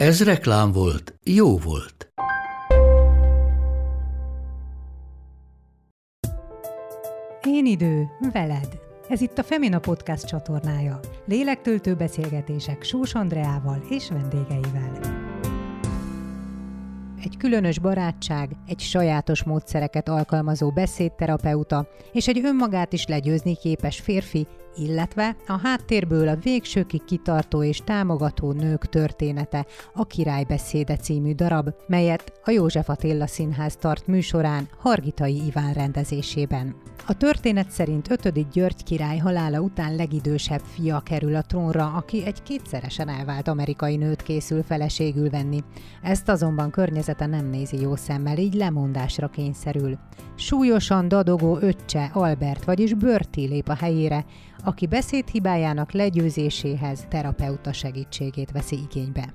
Ez reklám volt, jó volt. Én idő, veled. Ez itt a Femina Podcast csatornája. Lélektöltő beszélgetések Sós Andreával és vendégeivel. Egy különös barátság, egy sajátos módszereket alkalmazó beszédterapeuta és egy önmagát is legyőzni képes férfi illetve a háttérből a végsőkig kitartó és támogató nők története, a Királybeszéde című darab, melyet a József Attila Színház tart műsorán Hargitai Iván rendezésében. A történet szerint 5. György király halála után legidősebb fia kerül a trónra, aki egy kétszeresen elvált amerikai nőt készül feleségül venni. Ezt azonban környezete nem nézi jó szemmel, így lemondásra kényszerül. Súlyosan dadogó öccse Albert, vagyis Börti lép a helyére, aki beszédhibájának legyőzéséhez terapeuta segítségét veszi igénybe.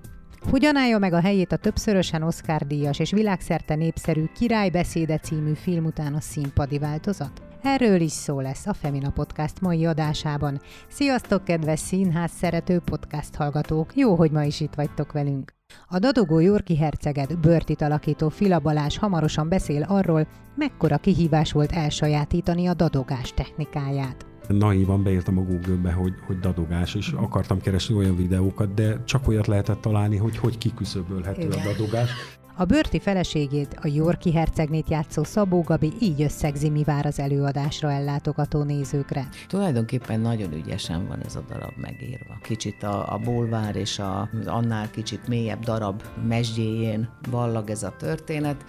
Hogyan állja meg a helyét a többszörösen Oscar-díjas és világszerte népszerű Királybeszéde című film után a színpadi változat? Erről is szó lesz a Femina Podcast mai adásában. Sziasztok, kedves színház szerető podcast hallgatók! Jó, hogy ma is itt vagytok velünk! A dadogó Jorki herceget börtit alakító Fila Balázs hamarosan beszél arról, mekkora kihívás volt elsajátítani a dadogás technikáját naívan beírtam a Google-be, hogy, hogy dadogás, és akartam keresni olyan videókat, de csak olyat lehetett találni, hogy hogy kiküszöbölhető a dadogás. A bőrti feleségét, a Yorki hercegnét játszó Szabó Gabi így összegzi, mi vár az előadásra ellátogató nézőkre. Tulajdonképpen nagyon ügyesen van ez a darab megírva. Kicsit a, a bolvár és a, annál kicsit mélyebb darab mesdjéjén vallag ez a történet,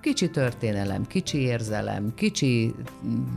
Kicsi történelem, kicsi érzelem, kicsi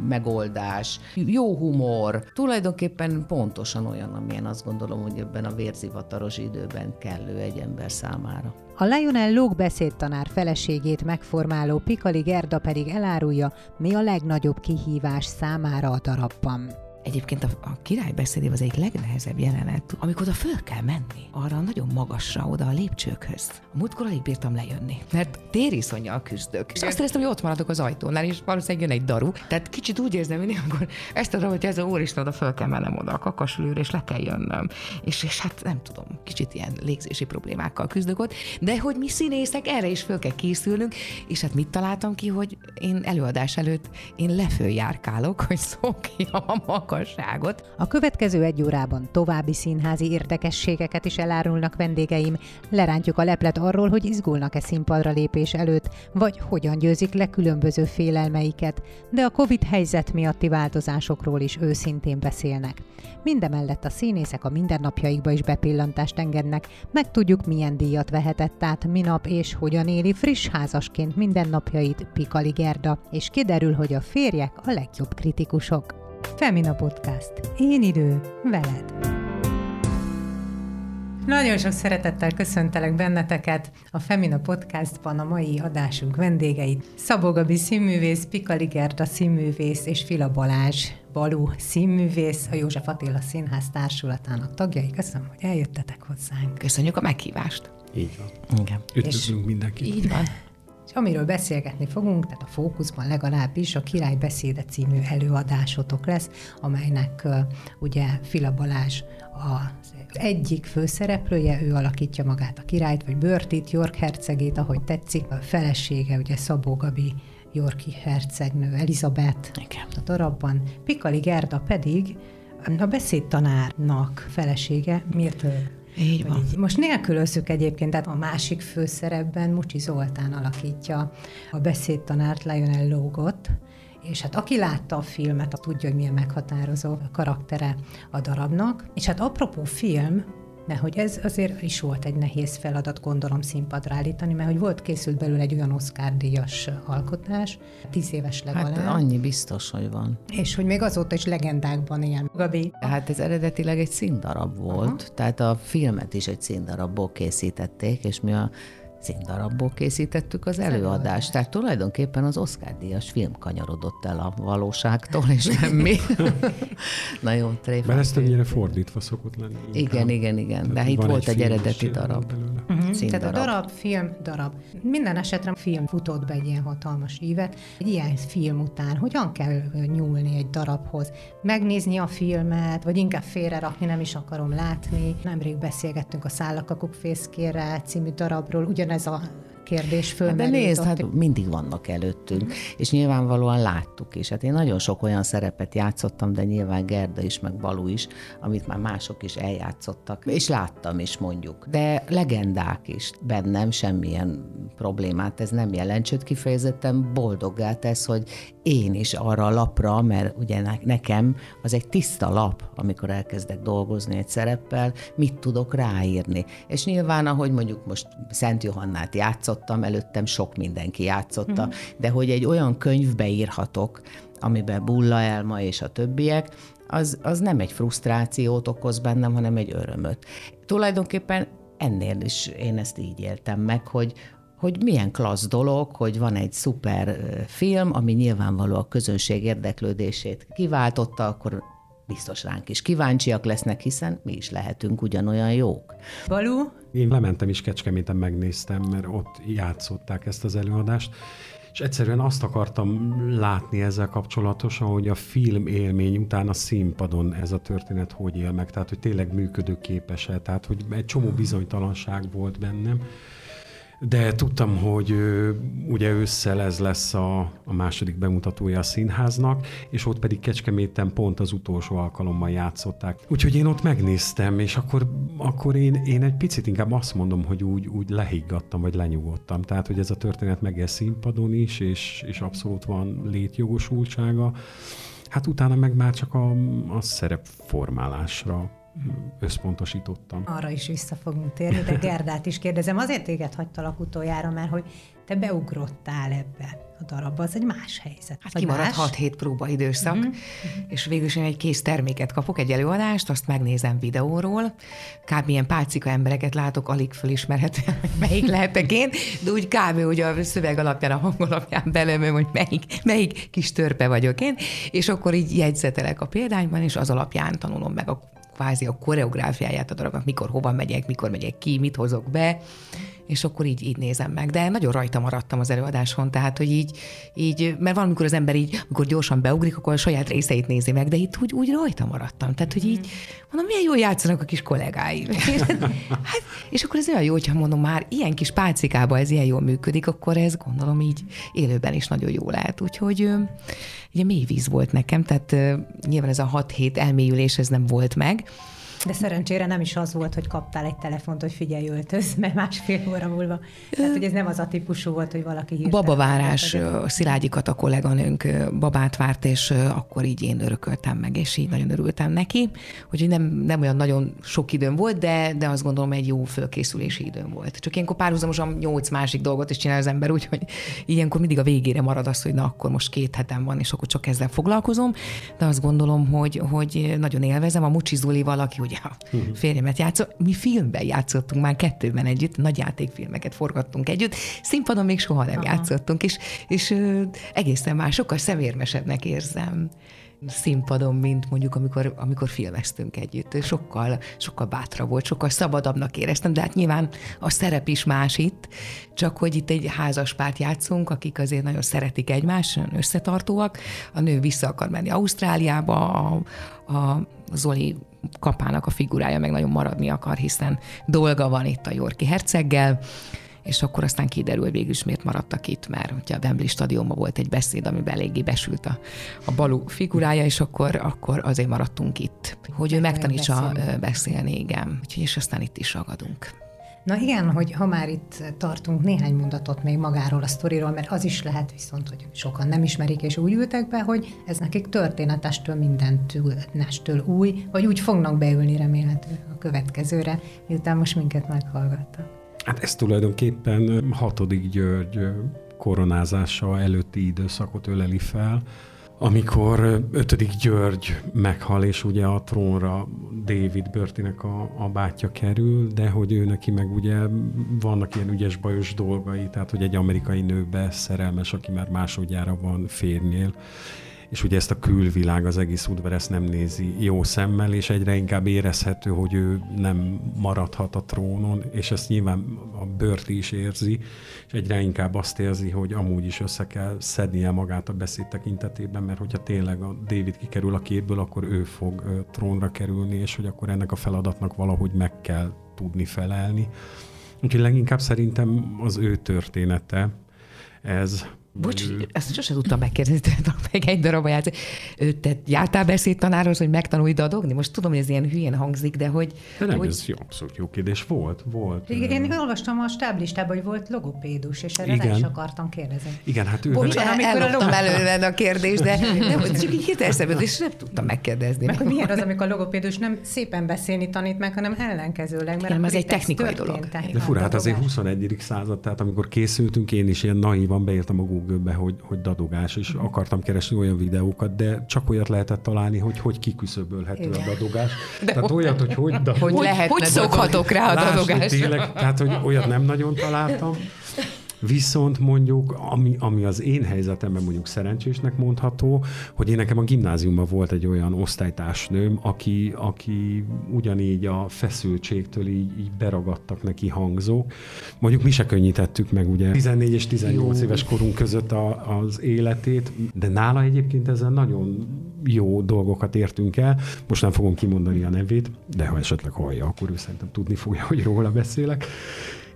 megoldás, jó humor, tulajdonképpen pontosan olyan, amilyen azt gondolom, hogy ebben a vérzivataros időben kellő egy ember számára. A Lionel Lóg beszédtanár feleségét megformáló Pikali Gerda pedig elárulja, mi a legnagyobb kihívás számára a darabban. Egyébként a, a király beszédében az egyik legnehezebb jelenet, amikor oda föl kell menni, arra nagyon magasra, oda a lépcsőkhöz. A múltkor alig bírtam lejönni, mert tériszonyjal küzdök. És azt éreztem, hogy ott maradok az ajtónál, és valószínűleg jön egy daru. Tehát kicsit úgy érzem mindig, amikor ezt tudom, hogy ez a úristen, oda föl kell mennem oda a kakasülőre, és le kell jönnöm. És, és hát nem tudom, kicsit ilyen légzési problémákkal küzdök ott, de hogy mi színészek, erre is föl kell készülnünk, és hát mit találtam ki, hogy én előadás előtt én lefőjárkálok, hogy szokjam a magasságot. A következő egy órában további színházi érdekességeket is elárulnak vendégeim. Lerántjuk a leplet arról, hogy izgulnak-e színpadra lépés előtt, vagy hogyan győzik le különböző félelmeiket, de a Covid helyzet miatti változásokról is őszintén beszélnek. Mindemellett a színészek a mindennapjaikba is bepillantást engednek, megtudjuk milyen díjat vehetett át minap és hogyan éli friss házasként mindennapjait Pikali Gerda, és kiderül, hogy a férjek a legjobb kritikusok. Femina Podcast. Én idő, veled. Nagyon sok szeretettel köszöntelek benneteket a Femina Podcastban a mai adásunk vendégeit. Szabó Gabi színművész, Pikali Gerda színművész és Fila Balázs Balú színművész, a József Attila Színház Társulatának tagjai. Köszönöm, hogy eljöttetek hozzánk. Köszönjük a meghívást. Így van. Igen. Üdvözlünk mindenkit. Így van. És amiről beszélgetni fogunk, tehát a fókuszban legalábbis a Király Beszéde című előadásotok lesz, amelynek uh, ugye Fila Balázs az egyik főszereplője, ő alakítja magát a királyt, vagy Börtit, York hercegét, ahogy tetszik. A felesége ugye Szabó Gabi Yorki hercegnő Elizabeth Igen. a darabban. Pikali Gerda pedig a beszédtanárnak felesége, miért így van. Most nélkülözzük egyébként, tehát a másik főszerepben Mucsi Zoltán alakítja a beszédtanárt Lionel Logot, és hát aki látta a filmet, tudja, hogy milyen meghatározó karaktere a darabnak. És hát apropó film, mert hogy ez azért is volt egy nehéz feladat, gondolom színpadra állítani, mert hogy volt készült belőle egy olyan Oscar-díjas alkotás, tíz éves legalább. Hát annyi biztos, hogy van. És hogy még azóta is legendákban él. Gabi? Hát ez eredetileg egy színdarab volt, Aha. tehát a filmet is egy színdarabból készítették, és mi a színdarabból készítettük az előadást. Tehát tulajdonképpen az Oscar-díjas film kanyarodott el a valóságtól, és nem mi. Nagyon tréfát. Mert ez többnyire fordítva szokott lenni. Igen, igen, igen. De itt volt egy eredeti darab. Uh-huh. Tehát a darab, film, darab. Minden esetre film futott be egy ilyen hatalmas ívet. Egy ilyen film után hogyan kell nyúlni egy darabhoz? Megnézni a filmet, vagy inkább félrerakni, nem is akarom látni. Nemrég beszélgettünk a Szállakakuk fészkére című darabról, ugyanez a kérdés fölmerült. De nézd, hát mindig vannak előttünk, és nyilvánvalóan láttuk is. Hát én nagyon sok olyan szerepet játszottam, de nyilván Gerda is, meg Balú is, amit már mások is eljátszottak, és láttam is mondjuk. De legendák is bennem semmilyen problémát ez nem jelent, sőt kifejezetten boldoggá tesz, hogy én is arra a lapra, mert ugye nekem az egy tiszta lap, amikor elkezdek dolgozni egy szereppel, mit tudok ráírni. És nyilván, ahogy mondjuk most Szent Johannát játszottam, előttem sok mindenki játszotta, mm. de hogy egy olyan könyvbe írhatok, amiben Bulla Elma és a többiek, az, az nem egy frusztrációt okoz bennem, hanem egy örömöt. Tulajdonképpen ennél is én ezt így éltem meg, hogy, hogy milyen klassz dolog, hogy van egy szuper film, ami nyilvánvaló a közönség érdeklődését kiváltotta, akkor biztos ránk is kíváncsiak lesznek, hiszen mi is lehetünk ugyanolyan jók. Balú? Én lementem is Kecskeméten, megnéztem, mert ott játszották ezt az előadást, és egyszerűen azt akartam látni ezzel kapcsolatosan, hogy a film élmény után a színpadon ez a történet hogy él meg, tehát hogy tényleg működőképes-e, tehát hogy egy csomó bizonytalanság volt bennem, de tudtam, hogy ugye ősszel ez lesz a, a második bemutatója a színháznak, és ott pedig Kecskeméten pont az utolsó alkalommal játszották. Úgyhogy én ott megnéztem, és akkor, akkor én, én egy picit inkább azt mondom, hogy úgy, úgy lehiggadtam, vagy lenyugodtam. Tehát, hogy ez a történet meg színpadon is, és, és abszolút van létjogosultsága. Hát utána meg már csak a, a szerepformálásra összpontosítottam. Arra is vissza fogunk térni, de Gerdát is kérdezem. Azért téged hagytalak utoljára, mert hogy te beugrottál ebbe a darabba, az egy más helyzet. Hát kimaradt 6-7 próbaidőszak, uh-huh. és végül is én egy kész terméket kapok, egy előadást, azt megnézem videóról, kb. ilyen pálcika embereket látok, alig fölismerhetően, hogy melyik lehetek én, de úgy kb. ugye a szöveg alapján, a hang alapján belőlem, hogy melyik, melyik kis törpe vagyok én, és akkor így jegyzetelek a példányban, és az alapján tanulom meg a kvázi a koreográfiáját a darabnak, mikor hova megyek, mikor megyek ki, mit hozok be, és akkor így, így nézem meg. De nagyon rajta maradtam az előadáson, tehát, hogy így, így mert valamikor az ember így, amikor gyorsan beugrik, akkor a saját részeit nézi meg, de itt úgy, úgy rajta maradtam. Tehát, hogy így, mondom, milyen jól játszanak a kis kollégáim. hát, és akkor ez olyan jó, hogyha mondom már ilyen kis pálcikában ez ilyen jól működik, akkor ez gondolom így élőben is nagyon jó lehet. Úgyhogy ugye mély víz volt nekem, tehát nyilván ez a 6 hét elmélyülés ez nem volt meg, de szerencsére nem is az volt, hogy kaptál egy telefont, hogy figyelj, öltöz, mert másfél óra múlva. Tehát, hogy ez nem az a típusú volt, hogy valaki hírt. Babavárás, Szilágyikat a kolléganőnk babát várt, és akkor így én örököltem meg, és így nagyon örültem neki, hogy nem, nem olyan nagyon sok időm volt, de, de azt gondolom egy jó fölkészülési időm volt. Csak ilyenkor párhuzamosan nyolc másik dolgot is csinál az ember, úgyhogy ilyenkor mindig a végére marad az, hogy na akkor most két hetem van, és akkor csak ezzel foglalkozom, de azt gondolom, hogy, hogy nagyon élvezem. A Mucsi Zulival, aki ugye a uh-huh. férjemet játszott. Mi filmben játszottunk már kettőben együtt, nagy játékfilmeket forgattunk együtt, színpadon még soha nem Aha. játszottunk, és, és ö, egészen már sokkal szemérmesebbnek érzem színpadon, mint mondjuk amikor, amikor filmeztünk együtt. Sokkal, sokkal bátra volt, sokkal szabadabbnak éreztem, de hát nyilván a szerep is más itt, csak hogy itt egy házas párt játszunk, akik azért nagyon szeretik egymást, összetartóak. A nő vissza akar menni Ausztráliába, a, a Zoli kapának a figurája meg nagyon maradni akar, hiszen dolga van itt a Yorki herceggel, és akkor aztán kiderül, hogy végül is miért maradtak itt, mert ugye a Wembley stadionban volt egy beszéd, amiben eléggé besült a, a Balú figurája, és akkor, akkor azért maradtunk itt, hogy ő megtanítsa beszélni. beszélni, igen. Úgyhogy és aztán itt is ragadunk. Na igen, hogy ha már itt tartunk néhány mondatot még magáról a sztoriról, mert az is lehet viszont, hogy sokan nem ismerik, és úgy ültek be, hogy ez nekik történetestől, mindentől új, vagy úgy fognak beülni remélhető a következőre, miután most minket meghallgattak. Hát ez tulajdonképpen hatodik György koronázása előtti időszakot öleli fel, amikor ötödik György meghal, és ugye a trónra David Börtinek a, a bátyja kerül, de hogy ő neki meg ugye vannak ilyen ügyes bajos dolgai, tehát hogy egy amerikai nőbe szerelmes, aki már másodjára van férnél, és ugye ezt a külvilág, az egész udvar ezt nem nézi jó szemmel, és egyre inkább érezhető, hogy ő nem maradhat a trónon, és ezt nyilván a Börti is érzi, és egyre inkább azt érzi, hogy amúgy is össze kell szednie magát a beszéd tekintetében, mert hogyha tényleg a David kikerül a képből, akkor ő fog trónra kerülni, és hogy akkor ennek a feladatnak valahogy meg kell tudni felelni. Úgyhogy leginkább szerintem az ő története ez, Bocs, ő... ezt sosem tudtam megkérdezni, tehát meg egy darab játszani. Te jártál beszédtanárhoz, hogy megtanulj dadogni? Most tudom, hogy ez ilyen hülyén hangzik, de hogy... De nem, hogy... ez jó, abszolút jó kérdés. Volt, volt. Igen, én olvastam a stáblistában, hogy volt logopédus, és erre Igen. is akartam kérdezni. Igen, hát ő... Bocs, amikor elloptam a előle a kérdést, de nem, csak így hirtelen és nem tudtam megkérdezni. Meg, milyen az, amikor a logopédus nem szépen beszélni tanít meg, hanem ellenkezőleg. Mert ez egy technikai dolog. De fura, hát azért 21. század, tehát amikor készültünk, én is ilyen naívan beírtam a Google-be, hogy, hogy dadogás, és uh-huh. akartam keresni olyan videókat, de csak olyat lehetett találni, hogy hogy kiküszöbölhető Igen. a dadogás. De tehát olyat, hogy hogy, da, hogy, hogy, hogy szokhatok rá a dadogásra. Tényleg, tehát, hogy olyat nem nagyon találtam. Viszont mondjuk, ami, ami az én helyzetemben mondjuk szerencsésnek mondható, hogy én nekem a gimnáziumban volt egy olyan osztálytársnőm, aki, aki ugyanígy a feszültségtől így, így beragadtak neki hangzók. Mondjuk mi se könnyítettük meg ugye 14 és 18 jó. éves korunk között a, az életét, de nála egyébként ezzel nagyon jó dolgokat értünk el. Most nem fogom kimondani a nevét, de ha esetleg hallja, akkor ő szerintem tudni fogja, hogy róla beszélek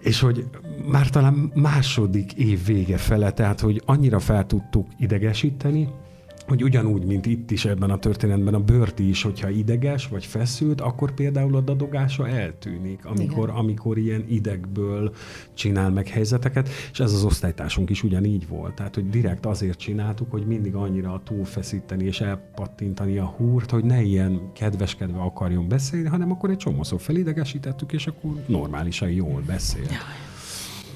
és hogy már talán második év vége fele, tehát hogy annyira fel tudtuk idegesíteni, hogy ugyanúgy, mint itt is ebben a történetben a bőrti is, hogyha ideges vagy feszült, akkor például a dadogása eltűnik, amikor, amikor ilyen idegből csinál meg helyzeteket, és ez az osztálytársunk is ugyanígy volt. Tehát, hogy direkt azért csináltuk, hogy mindig annyira túlfeszíteni és elpattintani a húrt, hogy ne ilyen kedveskedve akarjon beszélni, hanem akkor egy csomószor felidegesítettük, és akkor normálisan jól beszél. Jaj.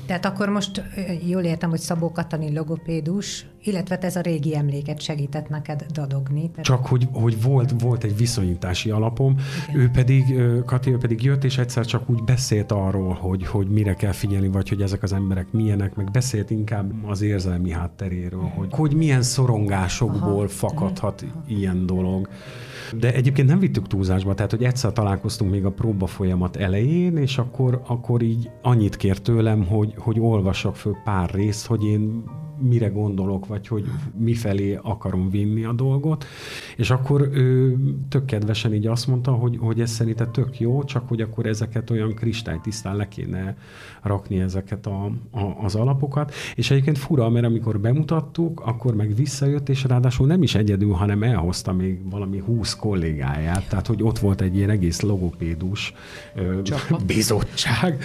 Tehát akkor most jól értem, hogy Szabó Katalin logopédus, illetve ez a régi emléket segített neked dadogni. Tehát... Csak hogy, hogy volt, volt egy viszonyítási alapom, Igen. ő pedig, Kati, ő pedig jött, és egyszer csak úgy beszélt arról, hogy, hogy mire kell figyelni, vagy hogy ezek az emberek milyenek, meg beszélt inkább az érzelmi hátteréről, hogy, hogy milyen szorongásokból Aha. fakadhat Aha. ilyen dolog. De egyébként nem vittük túlzásba, tehát hogy egyszer találkoztunk még a próba folyamat elején, és akkor, akkor így annyit kért tőlem, hogy, hogy olvassak föl pár részt, hogy én mire gondolok, vagy hogy mifelé akarom vinni a dolgot. És akkor ő tök kedvesen így azt mondta, hogy, hogy ez szerinte tök jó, csak hogy akkor ezeket olyan kristálytisztán le kéne rakni ezeket a, a, az alapokat. És egyébként fura, mert amikor bemutattuk, akkor meg visszajött, és ráadásul nem is egyedül, hanem elhozta még valami húsz kollégáját, tehát hogy ott volt egy ilyen egész logopédus bizottság,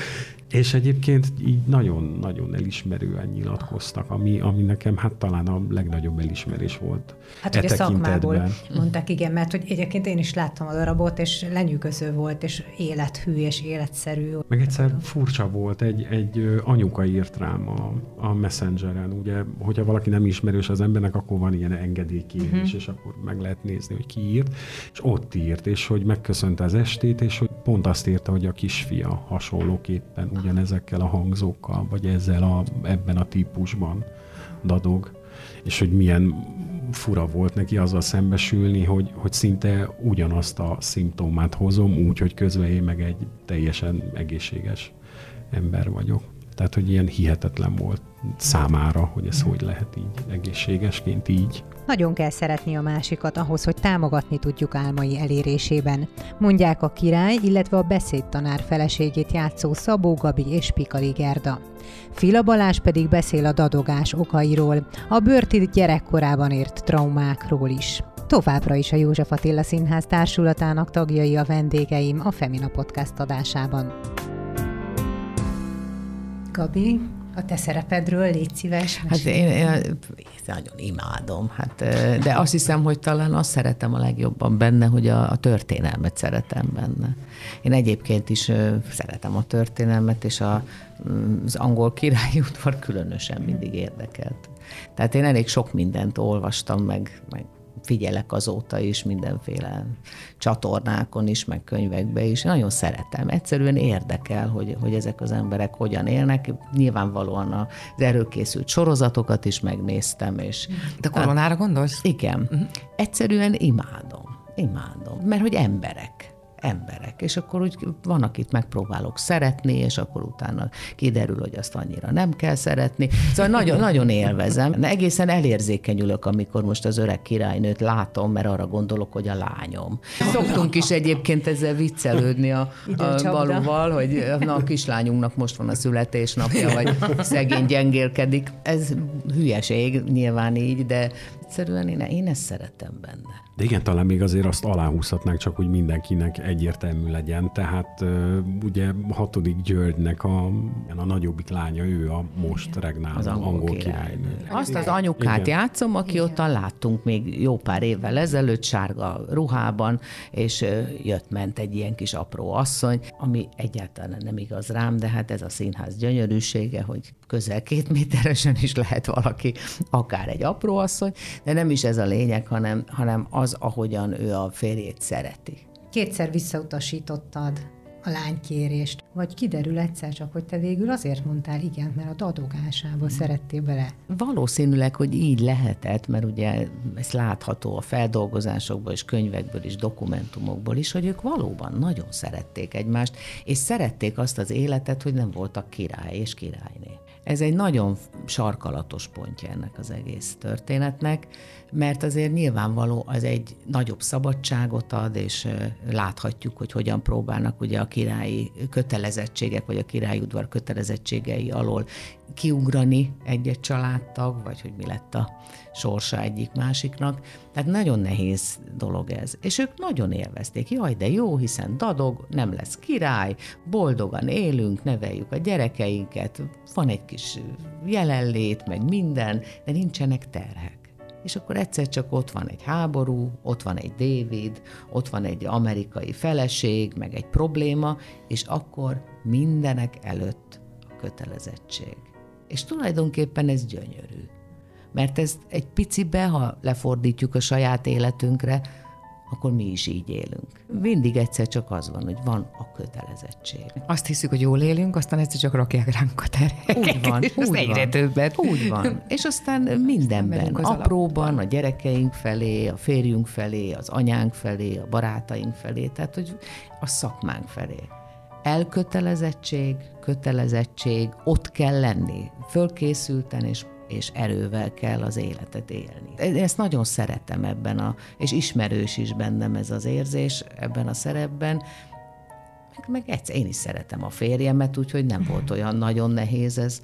és egyébként így nagyon-nagyon elismerően nyilatkoztak, ami, ami nekem hát talán a legnagyobb elismerés volt. Hát e ugye szakmából mondták, igen, mert hogy egyébként én is láttam a darabot, és lenyűgöző volt, és élethű és életszerű. Meg egyszer furcsa volt, egy, egy anyuka írt rám a, a Messengeren, ugye, hogyha valaki nem ismerős az embernek, akkor van ilyen engedélykérés, uh-huh. és akkor meg lehet nézni, hogy ki írt, és ott írt, és hogy megköszönte az estét, és hogy pont azt írta, hogy a kisfia hasonlóképpen ugyanezekkel a hangzókkal, vagy ezzel a, ebben a típusban dadog, és hogy milyen fura volt neki azzal szembesülni, hogy, hogy szinte ugyanazt a szimptomát hozom, úgy, hogy közben én meg egy teljesen egészséges ember vagyok. Tehát, hogy ilyen hihetetlen volt számára, hogy ez hogy lehet így egészségesként így. Nagyon kell szeretni a másikat ahhoz, hogy támogatni tudjuk álmai elérésében, mondják a király, illetve a beszédtanár feleségét játszó Szabó Gabi és Pikali Gerda. Fila Balázs pedig beszél a dadogás okairól, a bőrti gyerekkorában ért traumákról is. Továbbra is a József Attila Színház társulatának tagjai a vendégeim a Femina Podcast adásában. Gabi, a te szerepedről, légy szíves. Hát én, én, én nagyon imádom, hát, de azt hiszem, hogy talán azt szeretem a legjobban benne, hogy a, a történelmet szeretem benne. Én egyébként is szeretem a történelmet, és a, az angol királyi udvar különösen mindig érdekelt. Tehát én elég sok mindent olvastam, meg, meg figyelek azóta is mindenféle csatornákon is, meg könyvekbe is. Nagyon szeretem. Egyszerűen érdekel, hogy, hogy ezek az emberek hogyan élnek. Nyilvánvalóan az erőkészült sorozatokat is megnéztem. És, De koronára gondolsz? Igen. Uh-huh. Egyszerűen imádom. Imádom. Mert hogy emberek emberek, és akkor úgy van, akit megpróbálok szeretni, és akkor utána kiderül, hogy azt annyira nem kell szeretni. Szóval nagyon, nagyon élvezem. Egészen elérzékenyülök, amikor most az öreg királynőt látom, mert arra gondolok, hogy a lányom. Szoktunk is egyébként ezzel viccelődni a, a balúval, hogy na, a kislányunknak most van a születésnapja, vagy szegény gyengélkedik. Ez hülyeség, nyilván így, de egyszerűen én, én ezt szeretem benne. De igen, talán még azért azt aláhúzhatnánk, csak hogy mindenkinek egyértelmű legyen. Tehát ugye hatodik Györgynek a, a nagyobbik lánya, ő a most regnáló az angol, angol királynő. Azt az anyukát igen. játszom, aki ott láttunk még jó pár évvel ezelőtt, sárga ruhában, és jött-ment egy ilyen kis apró asszony, ami egyáltalán nem igaz rám, de hát ez a színház gyönyörűsége, hogy közel két méteresen is lehet valaki, akár egy apró asszony, de nem is ez a lényeg, hanem, hanem az, ahogyan ő a férjét szereti. Kétszer visszautasítottad a lánykérést, vagy kiderül egyszer csak, hogy te végül azért mondtál igen, mert a dadogásába szerettél bele? Valószínűleg, hogy így lehetett, mert ugye ez látható a feldolgozásokból és könyvekből és dokumentumokból is, hogy ők valóban nagyon szerették egymást, és szerették azt az életet, hogy nem voltak király és királyné. Ez egy nagyon sarkalatos pontja ennek az egész történetnek, mert azért nyilvánvaló az egy nagyobb szabadságot ad, és láthatjuk, hogy hogyan próbálnak ugye a királyi kötelezettségek, vagy a királyi udvar kötelezettségei alól kiugrani egy-egy családtag, vagy hogy mi lett a sorsa egyik másiknak. Tehát nagyon nehéz dolog ez. És ők nagyon élvezték. Jaj, de jó, hiszen dadog, nem lesz király, boldogan élünk, neveljük a gyerekeinket, van egy kis jelenlét, meg minden, de nincsenek terhek és akkor egyszer csak ott van egy háború, ott van egy David, ott van egy amerikai feleség, meg egy probléma, és akkor mindenek előtt a kötelezettség. És tulajdonképpen ez gyönyörű. Mert ez egy picibe, ha lefordítjuk a saját életünkre, akkor mi is így élünk. Mindig egyszer csak az van, hogy van a kötelezettség. Azt hiszük, hogy jól élünk, aztán egyszer csak rakják ránk a terheket. Úgy van, úgy van. többet. Úgy van. És aztán mindenben, az apróban, alapban. a gyerekeink felé, a férjünk felé, az anyánk felé, a barátaink felé, tehát hogy a szakmánk felé. Elkötelezettség, kötelezettség, ott kell lenni, fölkészülten és és erővel kell az életet élni. Én ezt nagyon szeretem ebben, a, és ismerős is bennem ez az érzés ebben a szerepben, meg, meg egyszer én is szeretem a férjemet, úgyhogy nem volt olyan nagyon nehéz ez,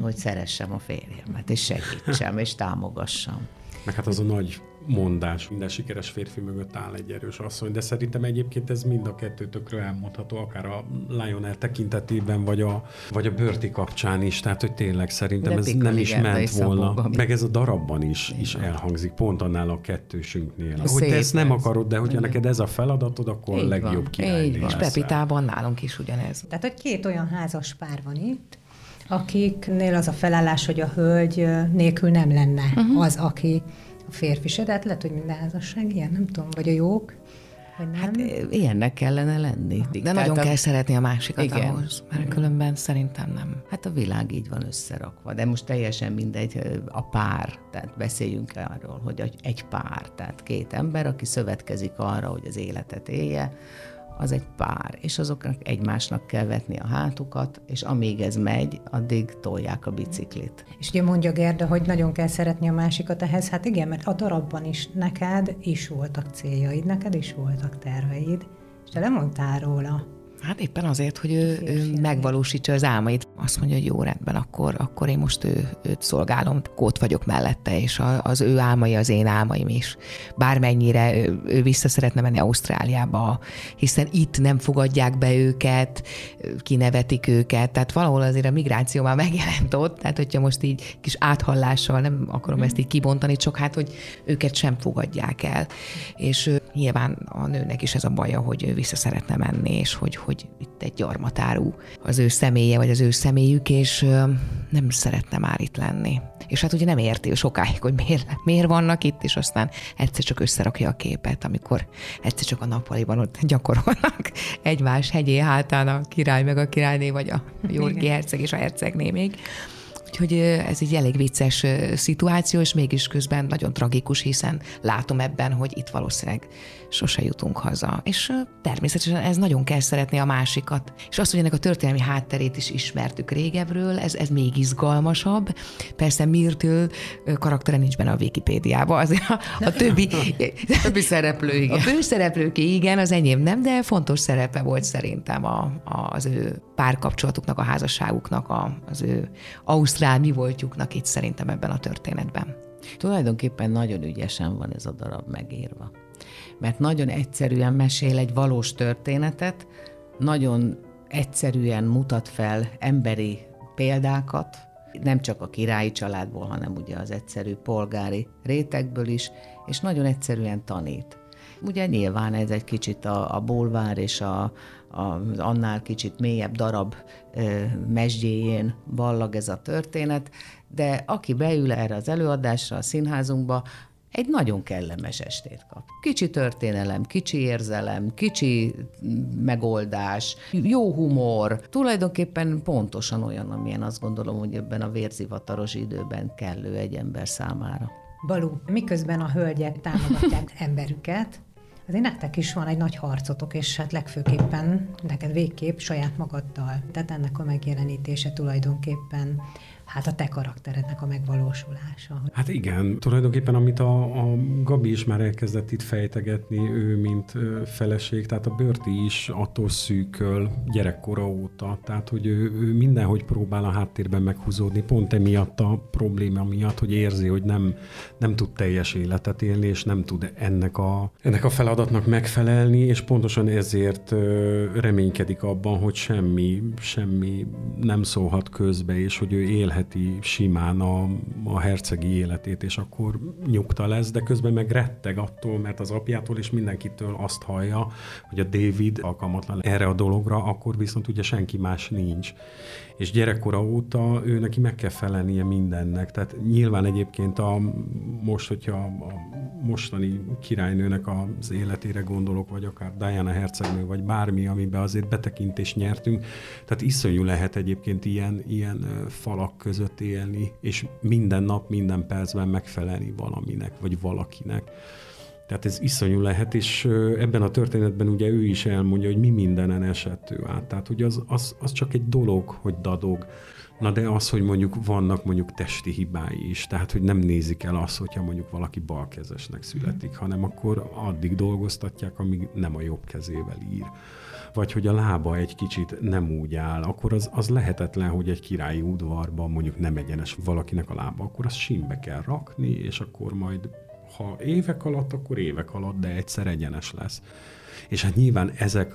hogy szeressem a férjemet, és segítsem, és támogassam. Meg hát az a nagy mondás, minden sikeres férfi mögött áll egy erős asszony, de szerintem egyébként ez mind a kettőtökről elmondható, akár a Lionel tekintetében, vagy a, vagy a Börti kapcsán is, tehát hogy tényleg szerintem de ez nem is ment volna. Meg ez a darabban is, Igen. is elhangzik, pont annál a kettősünknél. Hogy te ezt nem akarod, de hogyha neked ez a feladatod, akkor a legjobb király. És Pepitában nálunk is ugyanez. Tehát, hogy két olyan házas pár van itt, akiknél az a felállás, hogy a hölgy nélkül nem lenne uh-huh. az, aki férfi se, de hát lehet, hogy minden házasság ilyen, nem tudom, vagy a jók. Vagy nem? Hát ilyennek kellene lenni. De nagyon kell szeretni a másikat igen. ahhoz, mert igen. különben szerintem nem. Hát a világ így van összerakva, de most teljesen mindegy a pár, tehát beszéljünk arról, hogy egy pár, tehát két ember, aki szövetkezik arra, hogy az életet élje, az egy pár, és azoknak egymásnak kell vetni a hátukat, és amíg ez megy, addig tolják a biciklit. És ugye mondja Gerda, hogy nagyon kell szeretni a másikat ehhez, hát igen, mert a darabban is neked is voltak céljaid, neked is voltak terveid, és te lemondtál róla. Hát éppen azért, hogy ő, ő megvalósítsa az álmait. Azt mondja, hogy jó rendben, akkor, akkor én most ő, őt szolgálom, kót vagyok mellette, és a, az ő álmai az én álmaim is. Bármennyire ő, ő vissza szeretne menni Ausztráliába, hiszen itt nem fogadják be őket, kinevetik őket, tehát valahol azért a migráció már megjelent ott, tehát hogyha most így kis áthallással nem akarom ezt így kibontani, csak hát, hogy őket sem fogadják el. És nyilván a nőnek is ez a baja, hogy ő vissza szeretne menni, és hogy, hogy hogy itt egy gyarmatárú az ő személye, vagy az ő személyük, és nem szeretne már itt lenni. És hát ugye nem érti sokáig, hogy miért, miért vannak itt, és aztán egyszer csak összerakja a képet, amikor egyszer csak a nappaliban ott gyakorolnak egymás hegyé hátán a király meg a királyné, vagy a Jurgi herceg és a hercegné még. Úgyhogy ez egy elég vicces szituáció, és mégis közben nagyon tragikus, hiszen látom ebben, hogy itt valószínűleg sose jutunk haza. És természetesen ez nagyon kell szeretni a másikat. És azt, hogy ennek a történelmi hátterét is ismertük régebről, ez, ez még izgalmasabb. Persze Mirtől karaktere nincs benne a Wikipédiában, azért a, a többi... többi szereplő, igen. A főszereplők, igen, az enyém nem, de fontos szerepe volt szerintem a, a, az ő párkapcsolatuknak, a házasságuknak, a, az ő ausztrál mi voltjuknak itt szerintem ebben a történetben. Tulajdonképpen nagyon ügyesen van ez a darab megírva mert nagyon egyszerűen mesél egy valós történetet, nagyon egyszerűen mutat fel emberi példákat, nem csak a királyi családból, hanem ugye az egyszerű polgári rétegből is, és nagyon egyszerűen tanít. Ugye nyilván ez egy kicsit a, a bulvár és a, a, annál kicsit mélyebb darab ö, mesdjéjén vallag ez a történet, de aki beül erre az előadásra a színházunkba, egy nagyon kellemes estét kap. Kicsi történelem, kicsi érzelem, kicsi megoldás, jó humor, tulajdonképpen pontosan olyan, amilyen azt gondolom, hogy ebben a vérzivataros időben kellő egy ember számára. Balú, miközben a hölgyek támogatják emberüket, azért nektek is van egy nagy harcotok, és hát legfőképpen neked végképp saját magaddal. Tehát ennek a megjelenítése tulajdonképpen hát a te karakterednek a megvalósulása. Hát igen, tulajdonképpen amit a, a Gabi is már elkezdett itt fejtegetni, ő mint feleség, tehát a Börti is attól szűköl gyerekkora óta, tehát hogy ő, ő mindenhogy próbál a háttérben meghúzódni, pont emiatt a probléma miatt, hogy érzi, hogy nem, nem tud teljes életet élni, és nem tud ennek a, ennek a feladatnak megfelelni, és pontosan ezért reménykedik abban, hogy semmi, semmi nem szólhat közbe, és hogy ő élhet élheti simán a, a hercegi életét, és akkor nyugta lesz, de közben meg retteg attól, mert az apjától és mindenkitől azt hallja, hogy a David alkalmatlan erre a dologra, akkor viszont ugye senki más nincs és gyerekkora óta ő neki meg kell felelnie mindennek. Tehát nyilván egyébként a, most, hogyha a mostani királynőnek az életére gondolok, vagy akár Diana hercegnő, vagy bármi, amiben azért betekintést nyertünk, tehát iszonyú lehet egyébként ilyen, ilyen falak között élni, és minden nap, minden percben megfelelni valaminek, vagy valakinek. Tehát ez iszonyú lehet, és ebben a történetben ugye ő is elmondja, hogy mi mindenen esett ő át. Tehát hogy az, az, az csak egy dolog, hogy dadog. Na de az, hogy mondjuk vannak mondjuk testi hibái is, tehát hogy nem nézik el azt, hogyha mondjuk valaki balkezesnek születik, hanem akkor addig dolgoztatják, amíg nem a jobb kezével ír. Vagy hogy a lába egy kicsit nem úgy áll, akkor az, az lehetetlen, hogy egy királyi udvarban mondjuk nem egyenes valakinek a lába, akkor azt simbe kell rakni, és akkor majd ha évek alatt, akkor évek alatt, de egyszer egyenes lesz. És hát nyilván ezek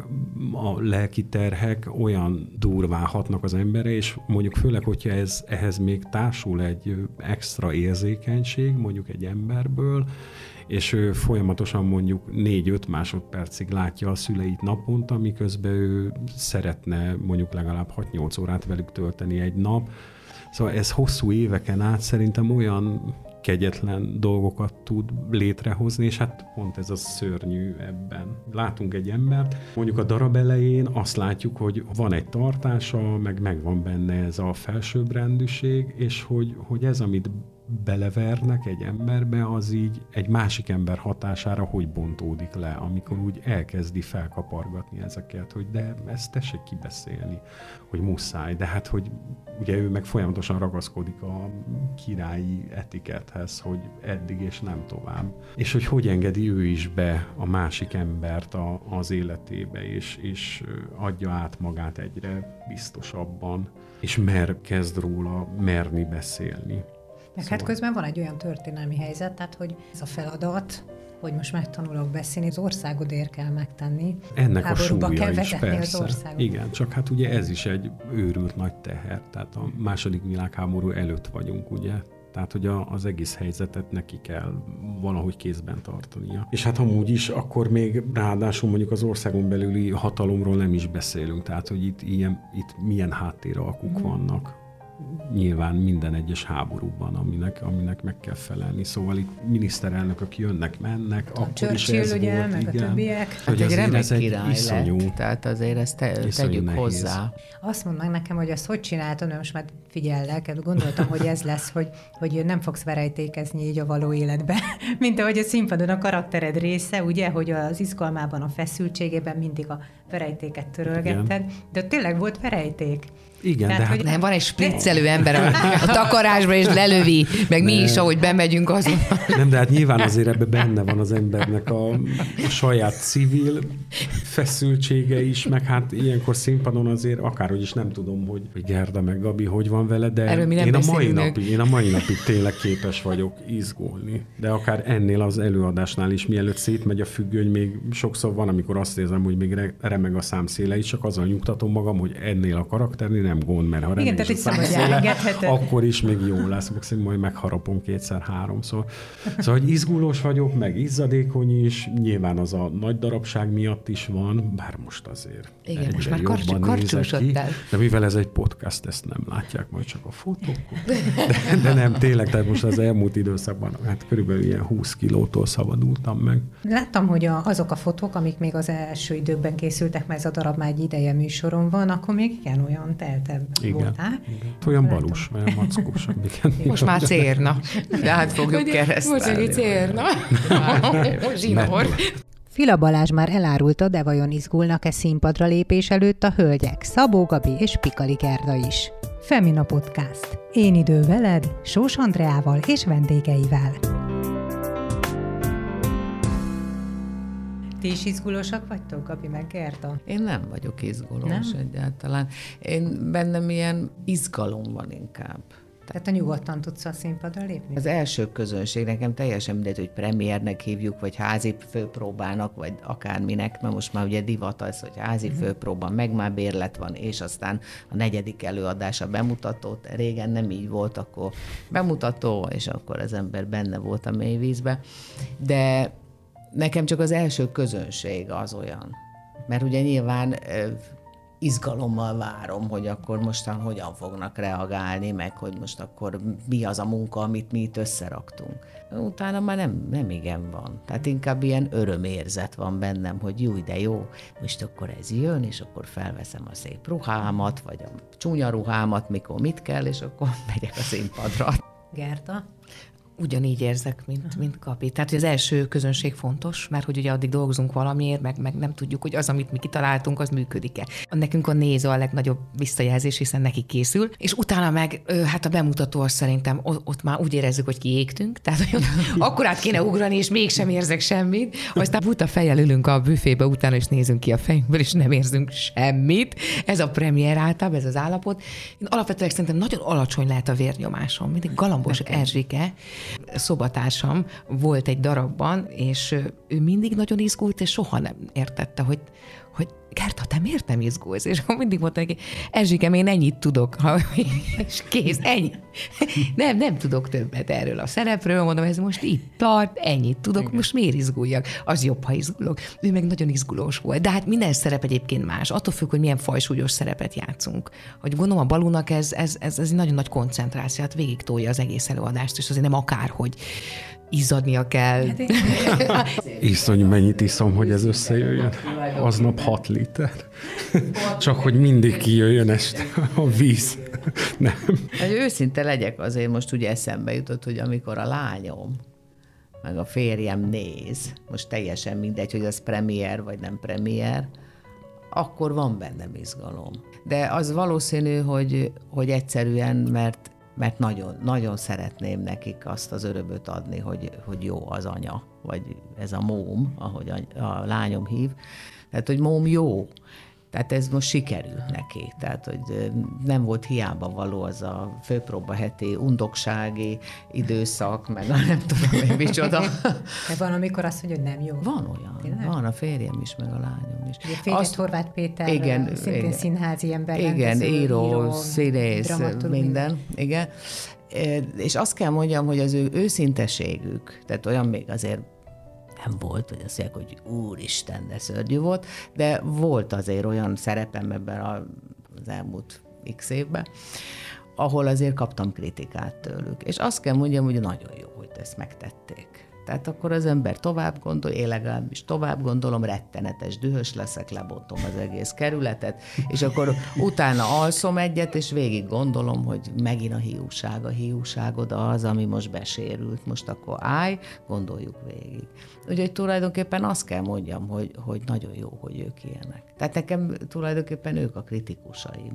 a lelki terhek olyan durván hatnak az emberre, és mondjuk főleg, hogyha ez, ehhez még társul egy extra érzékenység, mondjuk egy emberből, és ő folyamatosan mondjuk 4-5 másodpercig látja a szüleit naponta, miközben ő szeretne mondjuk legalább 6-8 órát velük tölteni egy nap. Szóval ez hosszú éveken át szerintem olyan kegyetlen dolgokat tud létrehozni, és hát pont ez a szörnyű ebben. Látunk egy embert, mondjuk a darab elején azt látjuk, hogy van egy tartása, meg megvan benne ez a felsőbbrendűség, és hogy, hogy ez, amit belevernek egy emberbe, az így egy másik ember hatására hogy bontódik le, amikor úgy elkezdi felkapargatni ezeket, hogy de ezt tessék kibeszélni, hogy muszáj, de hát, hogy ugye ő meg folyamatosan ragaszkodik a királyi etikethez, hogy eddig és nem tovább. És hogy hogy engedi ő is be a másik embert a, az életébe, és, és adja át magát egyre biztosabban, és mer kezd róla merni beszélni. Meg szóval... hát közben van egy olyan történelmi helyzet, tehát hogy ez a feladat, hogy most megtanulok beszélni, az országodért kell megtenni. Ennek Háborúba a súlya kell is, persze. Az országot. Igen, csak hát ugye ez is egy őrült nagy teher, tehát a második világháború előtt vagyunk, ugye, Tehát, hogy a, az egész helyzetet neki kell valahogy kézben tartania. És hát amúgy is, akkor még ráadásul mondjuk az országon belüli hatalomról nem is beszélünk. Tehát, hogy itt, ilyen, itt milyen háttéralkuk mm. vannak nyilván minden egyes háborúban, aminek, aminek meg kell felelni. Szóval itt miniszterelnökök jönnek, mennek, a akkor is ez ugye, volt, meg igen. a többiek. Hogy hát egy remek ez egy király iszonyú, lett, tehát azért ezt te, tegyük nehéz. hozzá. Azt mondd meg nekem, hogy ezt hogy csináltad, most már figyellek, gondoltam, hogy ez lesz, hogy, hogy nem fogsz verejtékezni így a való életbe, mint ahogy a színpadon a karaktered része, ugye, hogy az izgalmában, a feszültségében mindig a verejtéket törölgetted, Igen. de tényleg volt verejték. Igen, Tehát, de hát Nem, van egy spriccelő ember a, a takarásba, és lelövi, meg mi is, ahogy bemegyünk azon. Nem, de hát nyilván azért ebben benne van az embernek a, a saját civil feszültsége is, meg hát ilyenkor színpadon azért akárhogy is nem tudom, hogy, hogy Gerda meg Gabi hogy van vele, de Erről mi nem én, a mai napig, én a mai napig tényleg képes vagyok izgulni. De akár ennél az előadásnál is, mielőtt szétmegy a függöny, még sokszor van, amikor azt érzem, hogy még re- remeg a számszéle is, csak azzal nyugtatom magam, hogy ennél a karakternél nem gond, mert ha remeg tehát itt szabad akkor is még jó lesz, szerintem majd megharapom kétszer-háromszor. Szóval, hogy izgulós vagyok, meg izzadékony is, nyilván az a nagy darabság miatt is van, bár most azért Igen, most már karcs- karcsúsodtál. De mivel ez egy podcast, ezt nem látják majd csak a fotókon. De, de nem, tényleg, tehát most az elmúlt időszakban, hát körülbelül ilyen 20 kilótól szabadultam meg. Láttam, hogy a, azok a fotók, amik még az első időkben készültek, mert ez a darab már egy ideje műsoron van, akkor még igen olyan teltebb Igen. voltál. igen. Olyan balus, olyan mackósabb. Igen. Most már cérna. De hát fogjuk keresztelni. Most egy cérna. Zsinór. Fila Balázs már elárulta, de vajon izgulnak-e színpadra lépés előtt a hölgyek, Szabó Gabi és Pikali Gerda is. Femina Podcast. Én idő veled, Sós Andreával és vendégeivel. Ti is izgulósak vagytok, Gabi meg Gerda? Én nem vagyok izgulós Nem? egyáltalán. Én bennem ilyen izgalom van inkább. Tehát a nyugodtan tudsz a színpadra lépni? Az első közönség nekem teljesen mindegy, hogy premiernek hívjuk, vagy házi főpróbának, vagy akárminek, mert most már ugye divat az, hogy házi uh-huh. főpróba, meg már bérlet van, és aztán a negyedik előadás a bemutató. Régen nem így volt, akkor bemutató, és akkor az ember benne volt a mélyvízbe. De nekem csak az első közönség az olyan. Mert ugye nyilván izgalommal várom, hogy akkor mostan hogyan fognak reagálni, meg hogy most akkor mi az a munka, amit mi itt összeraktunk. Utána már nem, nem igen van. Tehát inkább ilyen örömérzet van bennem, hogy jó, de jó, most akkor ez jön, és akkor felveszem a szép ruhámat, vagy a csúnya ruhámat, mikor mit kell, és akkor megyek a színpadra. Gerda? Ugyanígy érzek, mint, mint Kapi. Tehát, az első közönség fontos, mert hogy ugye addig dolgozunk valamiért, meg, meg nem tudjuk, hogy az, amit mi kitaláltunk, az működik-e. Nekünk a néző a legnagyobb visszajelzés, hiszen neki készül, és utána meg, hát a bemutató az szerintem ott már úgy érezzük, hogy kiégtünk, tehát hogy akkor át kéne ugrani, és mégsem érzek semmit, aztán buta fejjel ülünk a büfébe utána, és nézünk ki a fejünkből, és nem érzünk semmit. Ez a premier általában, ez az állapot. Én alapvetően szerintem nagyon alacsony lehet a vérnyomásom, mindig galambos Erzsike, szobatársam volt egy darabban, és ő mindig nagyon izgult, és soha nem értette, hogy Gerta, te miért nem izgulsz? És akkor mindig mondta neki, Erzsikem, én ennyit tudok, ha, és kész, ennyi. Nem, nem tudok többet erről a szerepről, mondom, ez most itt tart, ennyit tudok, Igen. most miért izguljak? Az jobb, ha izgulok. Ő meg nagyon izgulós volt. De hát minden szerep egyébként más, attól függ, hogy milyen fajsúlyos szerepet játszunk. Hogy gondolom a balúnak ez, ez, ez, ez egy nagyon nagy koncentráció, hát végig tolja az egész előadást, és azért nem akárhogy izzadnia kell. Iszony, mennyit iszom, hogy ez összejöjjön. Aznap 6 liter. Csak hogy mindig kijöjjön este a víz. Nem. Hogy őszinte legyek, azért most ugye eszembe jutott, hogy amikor a lányom, meg a férjem néz, most teljesen mindegy, hogy az premier vagy nem premier, akkor van bennem izgalom. De az valószínű, hogy, hogy egyszerűen, mert, mert nagyon, nagyon szeretném nekik azt az örömöt adni, hogy, hogy jó az anya, vagy ez a móm, ahogy a, a lányom hív. Tehát, hogy móm jó, Tehát ez most sikerült neki. Tehát, hogy nem volt hiába való az a főpróba heti undoksági időszak, meg nem tudom én micsoda. De van, amikor azt mondja, hogy nem jó. Van olyan. Tényleg? Van a férjem is, meg a lányom is. Fényes azt, Horváth Péter, igen, szintén igen, színházi ember. Igen, író, író színész, minden. Igen. És azt kell mondjam, hogy az ő őszinteségük, tehát olyan még azért nem volt, hogy azt mondják, hogy úristen, de szörnyű volt, de volt azért olyan szerepem ebben az elmúlt x évben, ahol azért kaptam kritikát tőlük. És azt kell mondjam, hogy nagyon jó, hogy ezt megtették. Tehát akkor az ember tovább gondol, én legalábbis tovább gondolom, rettenetes dühös leszek, lebontom az egész kerületet, és akkor utána alszom egyet, és végig gondolom, hogy megint a hiúság, a hiúságod az, ami most besérült, most akkor állj, gondoljuk végig. Úgyhogy tulajdonképpen azt kell mondjam, hogy, hogy nagyon jó, hogy ők ilyenek. Tehát nekem tulajdonképpen ők a kritikusaim.